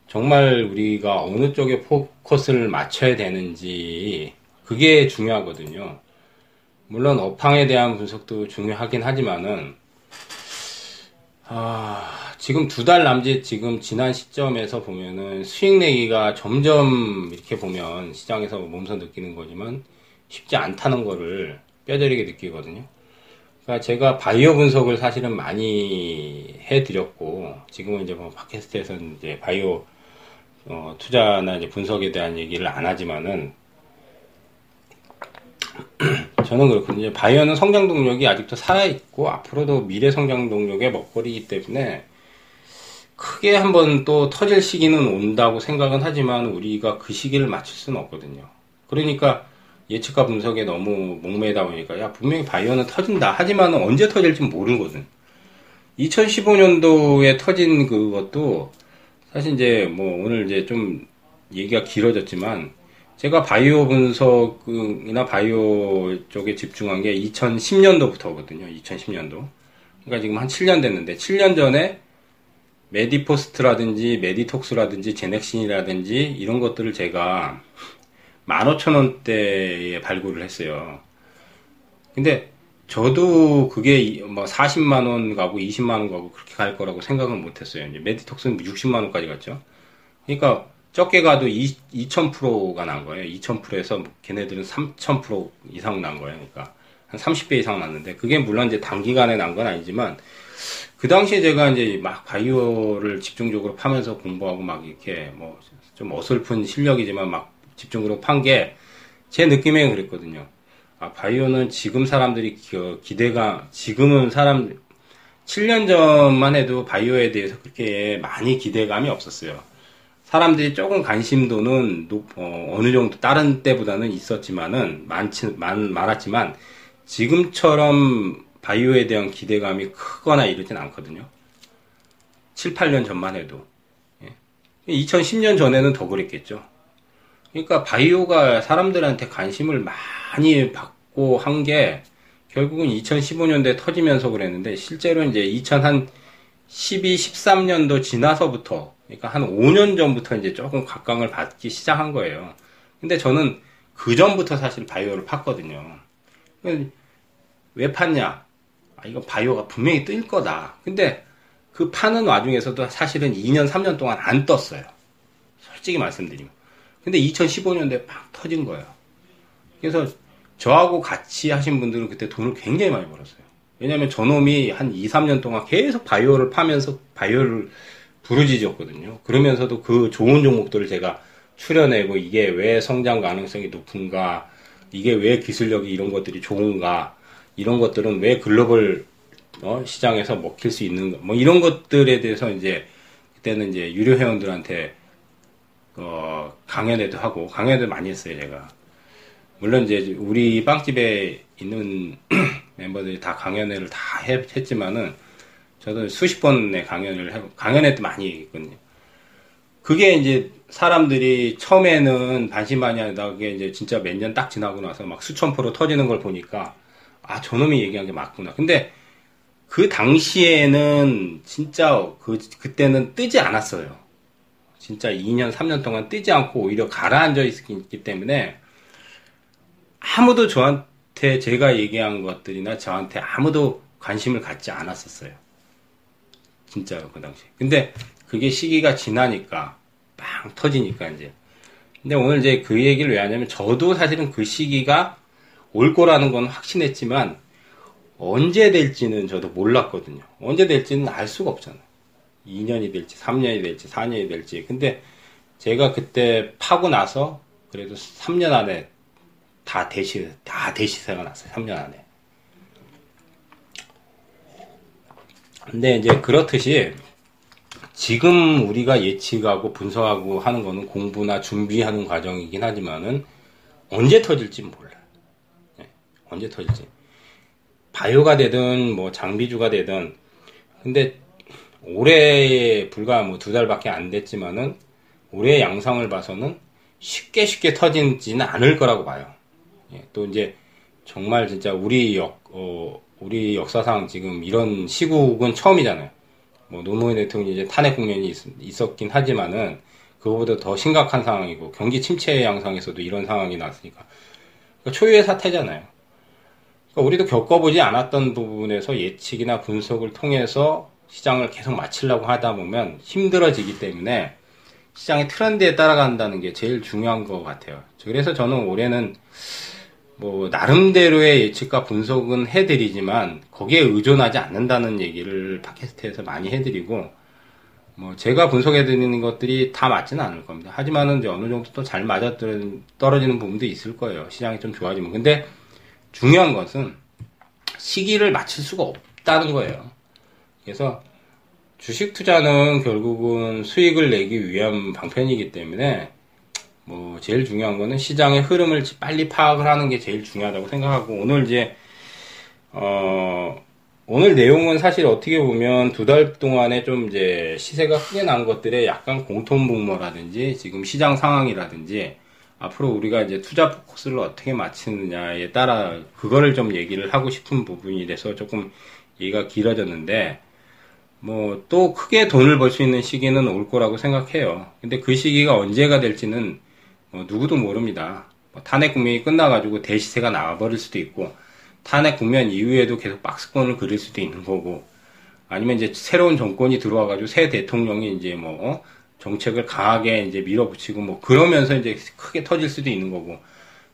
정말 우리가 어느 쪽에 포커스를 맞춰야 되는지 그게 중요하거든요. 물론 업황에 대한 분석도 중요하긴 하지만은 아 지금 두 달 남짓 지금 지난 시점에서 보면은 수익 내기가 점점 이렇게 보면 시장에서 몸소 느끼는 거지만 쉽지 않다는 거를 뼈저리게 느끼거든요. 그러니까 제가 바이오 분석을 사실은 많이 해드렸고 지금은 이제 뭐 팟캐스트에서는 이제 바이오 어, 투자나 이제 분석에 대한 얘기를 안 하지만은 저는 그렇거든요. 바이오는 성장 동력이 아직도 살아있고 앞으로도 미래 성장 동력의 먹거리이기 때문에 크게 한번 또 터질 시기는 온다고 생각은 하지만 우리가 그 시기를 맞출 수는 없거든요. 그러니까 예측과 분석에 너무 목매다 보니까 야 분명히 바이오는 터진다 하지만 언제 터질지 모르거든 2015년도에 터진 그것도 사실 이제 뭐 오늘 이제 좀 얘기가 길어졌지만 제가 바이오 분석이나 바이오 쪽에 집중한 게 2010년도부터거든요. 2010년도. 그러니까 지금 한 7년 됐는데 7년 전에 메디포스트라든지 메디톡스라든지 제넥신이라든지 이런 것들을 제가 15,000원대에 발굴을 했어요. 근데 저도 그게 뭐 40만 원 가고 20만 원 가고 그렇게 갈 거라고 생각은 못 했어요. 메디톡스는 60만 원까지 갔죠. 그러니까 적게 가도 2, 2000%가 난 거예요. 2000%에서 걔네들은 3000% 이상 난 거예요. 그러니까 한 30배 이상 났는데 그게 물론 이제 단기간에 난 건 아니지만 그 당시에 제가 이제 막 바이오를 집중적으로 파면서 공부하고 막 이렇게 뭐 좀 어설픈 실력이지만 막 집중적으로 판 게 제 느낌에 그랬거든요. 아, 바이오는 지금 사람들이 기대가, 지금은 사람, 7년 전만 해도 바이오에 대해서 그렇게 많이 기대감이 없었어요. 사람들이 조금 관심도는 높, 어, 느 정도 다른 때보다는 있었지만은 많지 많 많았지만 지금처럼 바이오에 대한 기대감이 크거나 이러진 않거든요. 7, 8년 전만 해도. 예. 2010년 전에는 더 그랬겠죠. 그러니까 바이오가 사람들한테 관심을 많이 받고 한 게 결국은 2015년도에 터지면서 그랬는데 실제로 이제 2012, 13년도 지나서부터 그러니까 한 5년 전부터 이제 조금 각광을 받기 시작한 거예요. 근데 저는 그 전부터 사실 바이오를 팠거든요. 왜 팠냐? 아, 이거 바이오가 분명히 뜰 거다. 근데 그 파는 와중에서도 사실은 2년, 3년 동안 안 떴어요. 솔직히 말씀드리면. 근데 2015년도에 막 터진 거예요. 그래서 저하고 같이 하신 분들은 그때 돈을 굉장히 많이 벌었어요. 왜냐면 저놈이 한 2, 3년 동안 계속 바이오를 파면서 바이오를 부르짖었거든요. 그러면서도 그 좋은 종목들을 제가 추려내고 이게 왜 성장 가능성이 높은가, 이게 왜 기술력이 이런 것들이 좋은가, 이런 것들은 왜 글로벌 어, 시장에서 먹힐 수 있는가, 뭐 이런 것들에 대해서 이제 그때는 이제 유료 회원들한테 어, 강연회도 하고 강연도 많이 했어요 제가. 물론 이제 우리 빵집에 있는 멤버들이 다 강연회를 다 했지만은 저도 수십 번의 강연을 해, 강연회도 많이 했거든요. 그게 이제 사람들이 처음에는 반신반의하다가 이제 진짜 몇 년 딱 지나고 나서 막 수천 프로 터지는 걸 보니까 아 저놈이 얘기한 게 맞구나. 근데 그 당시에는 진짜 그 그때는 뜨지 않았어요. 진짜 2년, 3년 동안 뜨지 않고 오히려 가라앉아 있기 때문에 아무도 저한테 제가 얘기한 것들이나 저한테 아무도 관심을 갖지 않았었어요. 진짜로, 그 당시. 근데 그게 시기가 지나니까 빵 터지니까 이제. 근데 오늘 이제 그 얘기를 왜 하냐면 저도 사실은 그 시기가 올 거라는 건 확신했지만 언제 될지는 저도 몰랐거든요. 언제 될지는 알 수가 없잖아요. 2년이 될지 3년이 될지 4년이 될지 근데 제가 그때 파고 나서 그래도 3년 안에 다 대시 다 대시세가 났어요 3년 안에 근데 이제 그렇듯이 지금 우리가 예측하고 분석하고 하는 거는 공부나 준비하는 과정이긴 하지만은 언제 터질지 몰라요. 네, 언제 터질지. 바이오가 되든 뭐 장비주가 되든 근데 올해 불과 뭐 두 달밖에 안 됐지만은 올해 양상을 봐서는 쉽게 쉽게 터지지는 않을 거라고 봐요. 예, 또 이제 정말 진짜 우리 역, 어, 우리 역사상 지금 이런 시국은 처음이잖아요. 뭐 노무현 대통령이 이제 탄핵 국면이 있, 었긴 하지만은 그거보다 더 심각한 상황이고 경기 침체 양상에서도 이런 상황이 났으니까 그러니까 초유의 사태잖아요. 그러니까 우리도 겪어보지 않았던 부분에서 예측이나 분석을 통해서 시장을 계속 맞추려고 하다 보면 힘들어지기 때문에 시장의 트렌드에 따라간다는 게 제일 중요한 것 같아요. 그래서 저는 올해는 뭐 나름대로의 예측과 분석은 해드리지만 거기에 의존하지 않는다는 얘기를 팟캐스트에서 많이 해드리고 뭐 제가 분석해드리는 것들이 다 맞지는 않을 겁니다. 하지만은 이제 어느 정도 또 잘 맞아 떨어지는 부분도 있을 거예요. 시장이 좀 좋아지면. 근데 중요한 것은 시기를 맞출 수가 없다는 거예요. 그래서 주식 투자는 결국은 수익을 내기 위한 방편이기 때문에 뭐 제일 중요한 거는 시장의 흐름을 빨리 파악을 하는 게 제일 중요하다고 생각하고 오늘 이제 어 오늘 내용은 사실 어떻게 보면 두 달 동안에 좀 이제 시세가 크게 난 것들의 약간 공통 분모라든지 지금 시장 상황이라든지 앞으로 우리가 이제 투자 포커스를 어떻게 맞추느냐에 따라 그거를 좀 얘기를 하고 싶은 부분이 돼서 조금 얘기가 길어졌는데 뭐 또 크게 돈을 벌 수 있는 시기는 올 거라고 생각해요. 근데 그 시기가 언제가 될지는 뭐 누구도 모릅니다. 뭐 탄핵 국면이 끝나가지고 대시세가 나와버릴 수도 있고 탄핵 국면 이후에도 계속 박스권을 그릴 수도 있는 거고 아니면 이제 새로운 정권이 들어와가지고 새 대통령이 이제 뭐 어? 정책을 강하게 이제 밀어붙이고 뭐 그러면서 이제 크게 터질 수도 있는 거고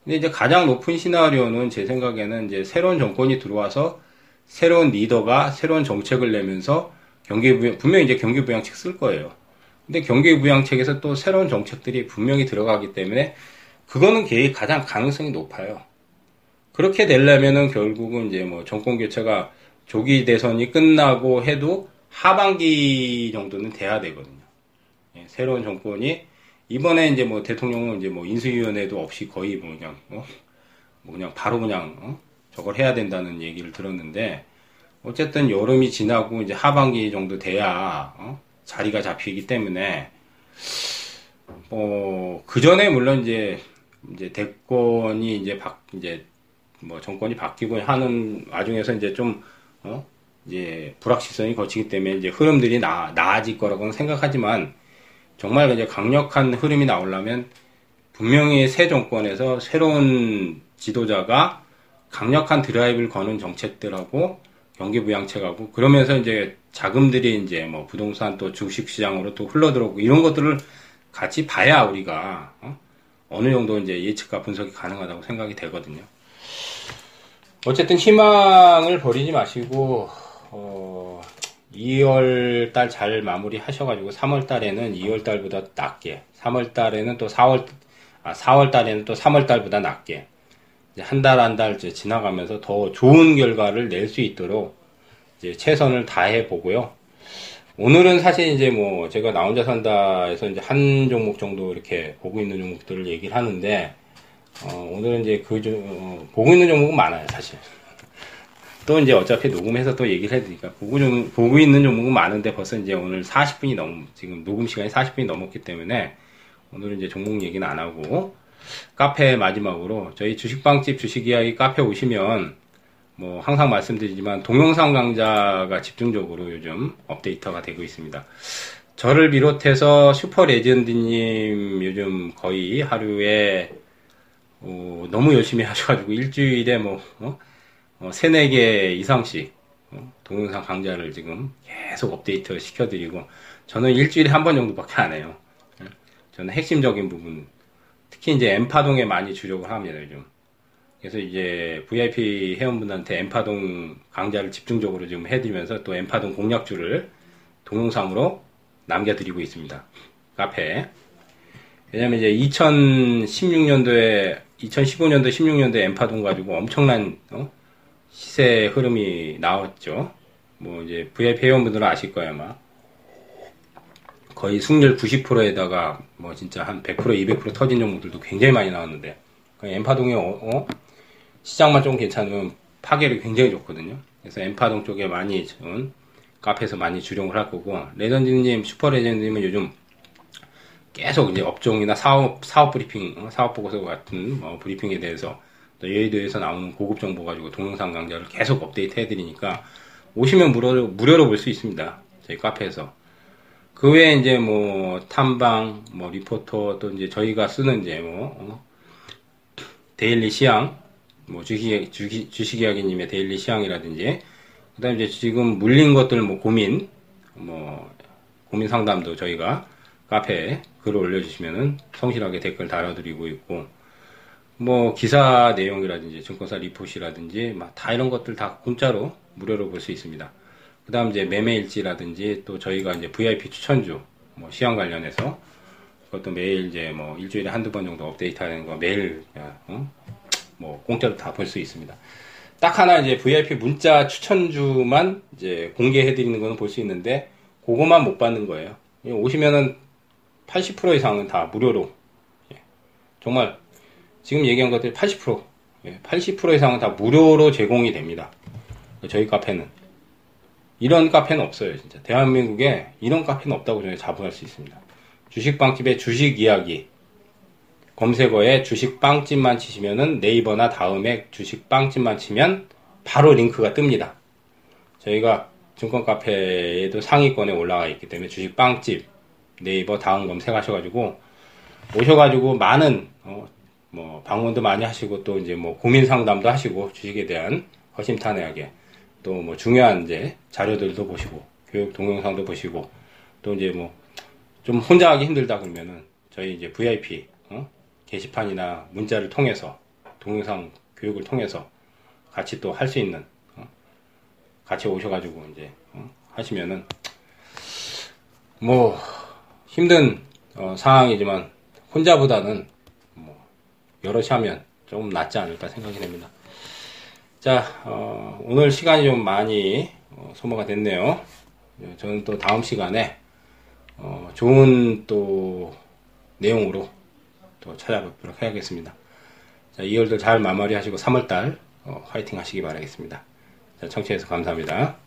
근데 이제 가장 높은 시나리오는 제 생각에는 이제 새로운 정권이 들어와서 새로운 리더가 새로운 정책을 내면서 경기부양 분명히 이제 경기 부양책 쓸 거예요. 근데 경기부양책에서 또 새로운 정책들이 분명히 들어가기 때문에 그거는 가장 가능성이 높아요. 그렇게 되려면은 결국은 이제 뭐 정권 교체가 조기 대선이 끝나고 해도 하반기 정도는 돼야 되거든요. 예, 새로운 정권이 이번에 이제 뭐 대통령은 이제 뭐 인수위원회도 없이 거의 뭐 그냥 어? 뭐 그냥 바로 그냥 어? 저걸 해야 된다는 얘기를 들었는데 어쨌든 여름이 지나고 이제 하반기 정도 돼야 어? 자리가 잡히기 때문에 뭐그 전에 물론 이제 이제 대권이 이제 박 이제 뭐 정권이 바뀌고 하는 와중에서 이제 좀, 어, 이제 불확실성이 거치기 때문에 이제 흐름들이 나, 나아질 거라고는 생각하지만 정말 이제 강력한 흐름이 나오려면 분명히 새 정권에서 새로운 지도자가 강력한 드라이브를 거는 정책들하고 경기부양책하고 그러면서 이제 자금들이 이제 뭐 부동산 또 주식 시장으로 또 흘러들어오고 이런 것들을 같이 봐야 우리가 어? 어느 정도 이제 예측과 분석이 가능하다고 생각이 되거든요. 어쨌든 희망을 버리지 마시고 어, 2월 달 잘 마무리 하셔가지고 3월 달에는 2월 달보다 낮게 3월 달에는 또 4월 아 4월 달에는 또 3월 달보다 낮게 한 달 한달 지나가면서 더 좋은 결과를 낼 수 있도록 이제 최선을 다해 보고요. 오늘은 사실 이제 뭐 제가 나 혼자 산다에서 이제 한 종목 정도 이렇게 보고 있는 종목들을 얘기를 하는데 어, 오늘은 이제 그, 좀, 어, 보고 있는 종목은 많아요, 사실. 또 이제 어차피 녹음해서 또 얘기를 해야 되니까, 보고 좀, 보고 있는 종목은 많은데 벌써 이제 오늘 40분이 넘, 지금 녹음 시간이 40분이 넘었기 때문에, 오늘은 이제 종목 얘기는 안 하고, 카페 마지막으로, 저희 주식방집 주식이야기 카페 오시면, 뭐, 항상 말씀드리지만, 동영상 강좌가 집중적으로 요즘 업데이터가 되고 있습니다. 저를 비롯해서 슈퍼 레전드님 요즘 거의 하루에 어, 너무 열심히 하셔가지고 일주일에 뭐 어? 어, 세네 개 이상씩 어? 동영상 강좌를 지금 계속 업데이트 시켜드리고 저는 일주일에 한 번 정도밖에 안 해요. 예? 저는 핵심적인 부분 특히 이제 엠파동에 많이 주력을 합니다 요즘. 그래서 이제 VIP 회원분한테 엠파동 강좌를 집중적으로 지금 해드리면서 또 엠파동 공략주를 동영상으로 남겨드리고 있습니다. 카페에. 왜냐면 이제 2016년도에 2015년도, 16년도 엠파돈 가지고 엄청난 어? 시세 흐름이 나왔죠. 뭐 이제 VIP 회원분들은 아실 거예요, 아마. 거의 승률 90%에다가 뭐 진짜 한 100%, 200% 터진 종목들도 굉장히 많이 나왔는데 그 엠파동이 어, 어? 시장만 좀 괜찮으면 파괴력이 굉장히 좋거든요. 그래서 엠파동 쪽에 많이 전 카페에서 많이 주력을 할 거고 레전드님, 슈퍼 레전드님은 요즘 계속 이제 업종이나 사업, 사업 브리핑, 어, 사업 보고서 같은 뭐 브리핑에 대해서 또 여의도에서 나오는 고급 정보 가지고 동영상 강좌를 계속 업데이트 해드리니까 오시면 무료로, 무료로 볼 수 있습니다. 저희 카페에서. 그 외에 이제 뭐 탐방, 뭐 리포트 또 이제 저희가 쓰는 이제 뭐 어, daily 시황, 뭐 주식 주식 주식 이야기님의 daily 시황이라든지 그다음에 이제 지금 물린 것들 뭐 고민, 뭐 고민 상담도 저희가 카페에 글을 올려주시면은 성실하게 댓글 달아드리고 있고 뭐 기사 내용이라든지 증권사 리포트라든지 다 이런 것들 다 공짜로 무료로 볼 수 있습니다. 그 다음 이제 매매 일지라든지 또 저희가 이제 VIP 추천주 뭐 시황 관련해서 그것도 매일 이제 뭐 일주일에 한두 번 정도 업데이트 하는 거 매일 어? 뭐 공짜로 다 볼 수 있습니다. 딱 하나 이제 VIP 문자 추천주만 이제 공개해 드리는 거는 볼 수 있는데 그거만 못 받는 거예요. 오시면은 80% 이상은 다 무료로 예, 정말 지금 얘기한 것들 80% 예, 80% 이상은 다 무료로 제공이 됩니다. 저희 카페는 이런 카페는 없어요, 진짜. 대한민국에 이런 카페는 없다고 저는 자부할 수 있습니다. 주식빵집의 주식 이야기 검색어에 주식빵집만 치시면은 네이버나 다음에 주식빵집만 치면 바로 링크가 뜹니다. 저희가 증권 카페에도 상위권에 올라가 있기 때문에 주식빵집 네이버 다음 검색하셔가지고 오셔가지고 많은 어, 뭐 방문도 많이 하시고 또 이제 뭐 고민 상담도 하시고 주식에 대한 허심탄회하게 또 뭐 중요한 이제 자료들도 보시고 교육 동영상도 보시고 또 이제 뭐 좀 혼자 하기 힘들다 그러면은 저희 이제 VIP 어? 게시판이나 문자를 통해서 동영상 교육을 통해서 같이 또 할 수 있는 어? 같이 오셔가지고 이제 어? 하시면은 뭐 힘든 어, 상황이지만 혼자보다는 뭐 여럿이 하면 조금 낫지 않을까 생각이 됩니다. 자 어, 오늘 시간이 좀 많이 어, 소모가 됐네요. 저는 또 다음 시간에 어, 좋은 또 내용으로 또 찾아뵙도록 해야겠습니다. 자, 2월도 잘 마무리하시고 3월달 어, 화이팅 하시기 바라겠습니다. 자, 청취해서 감사합니다.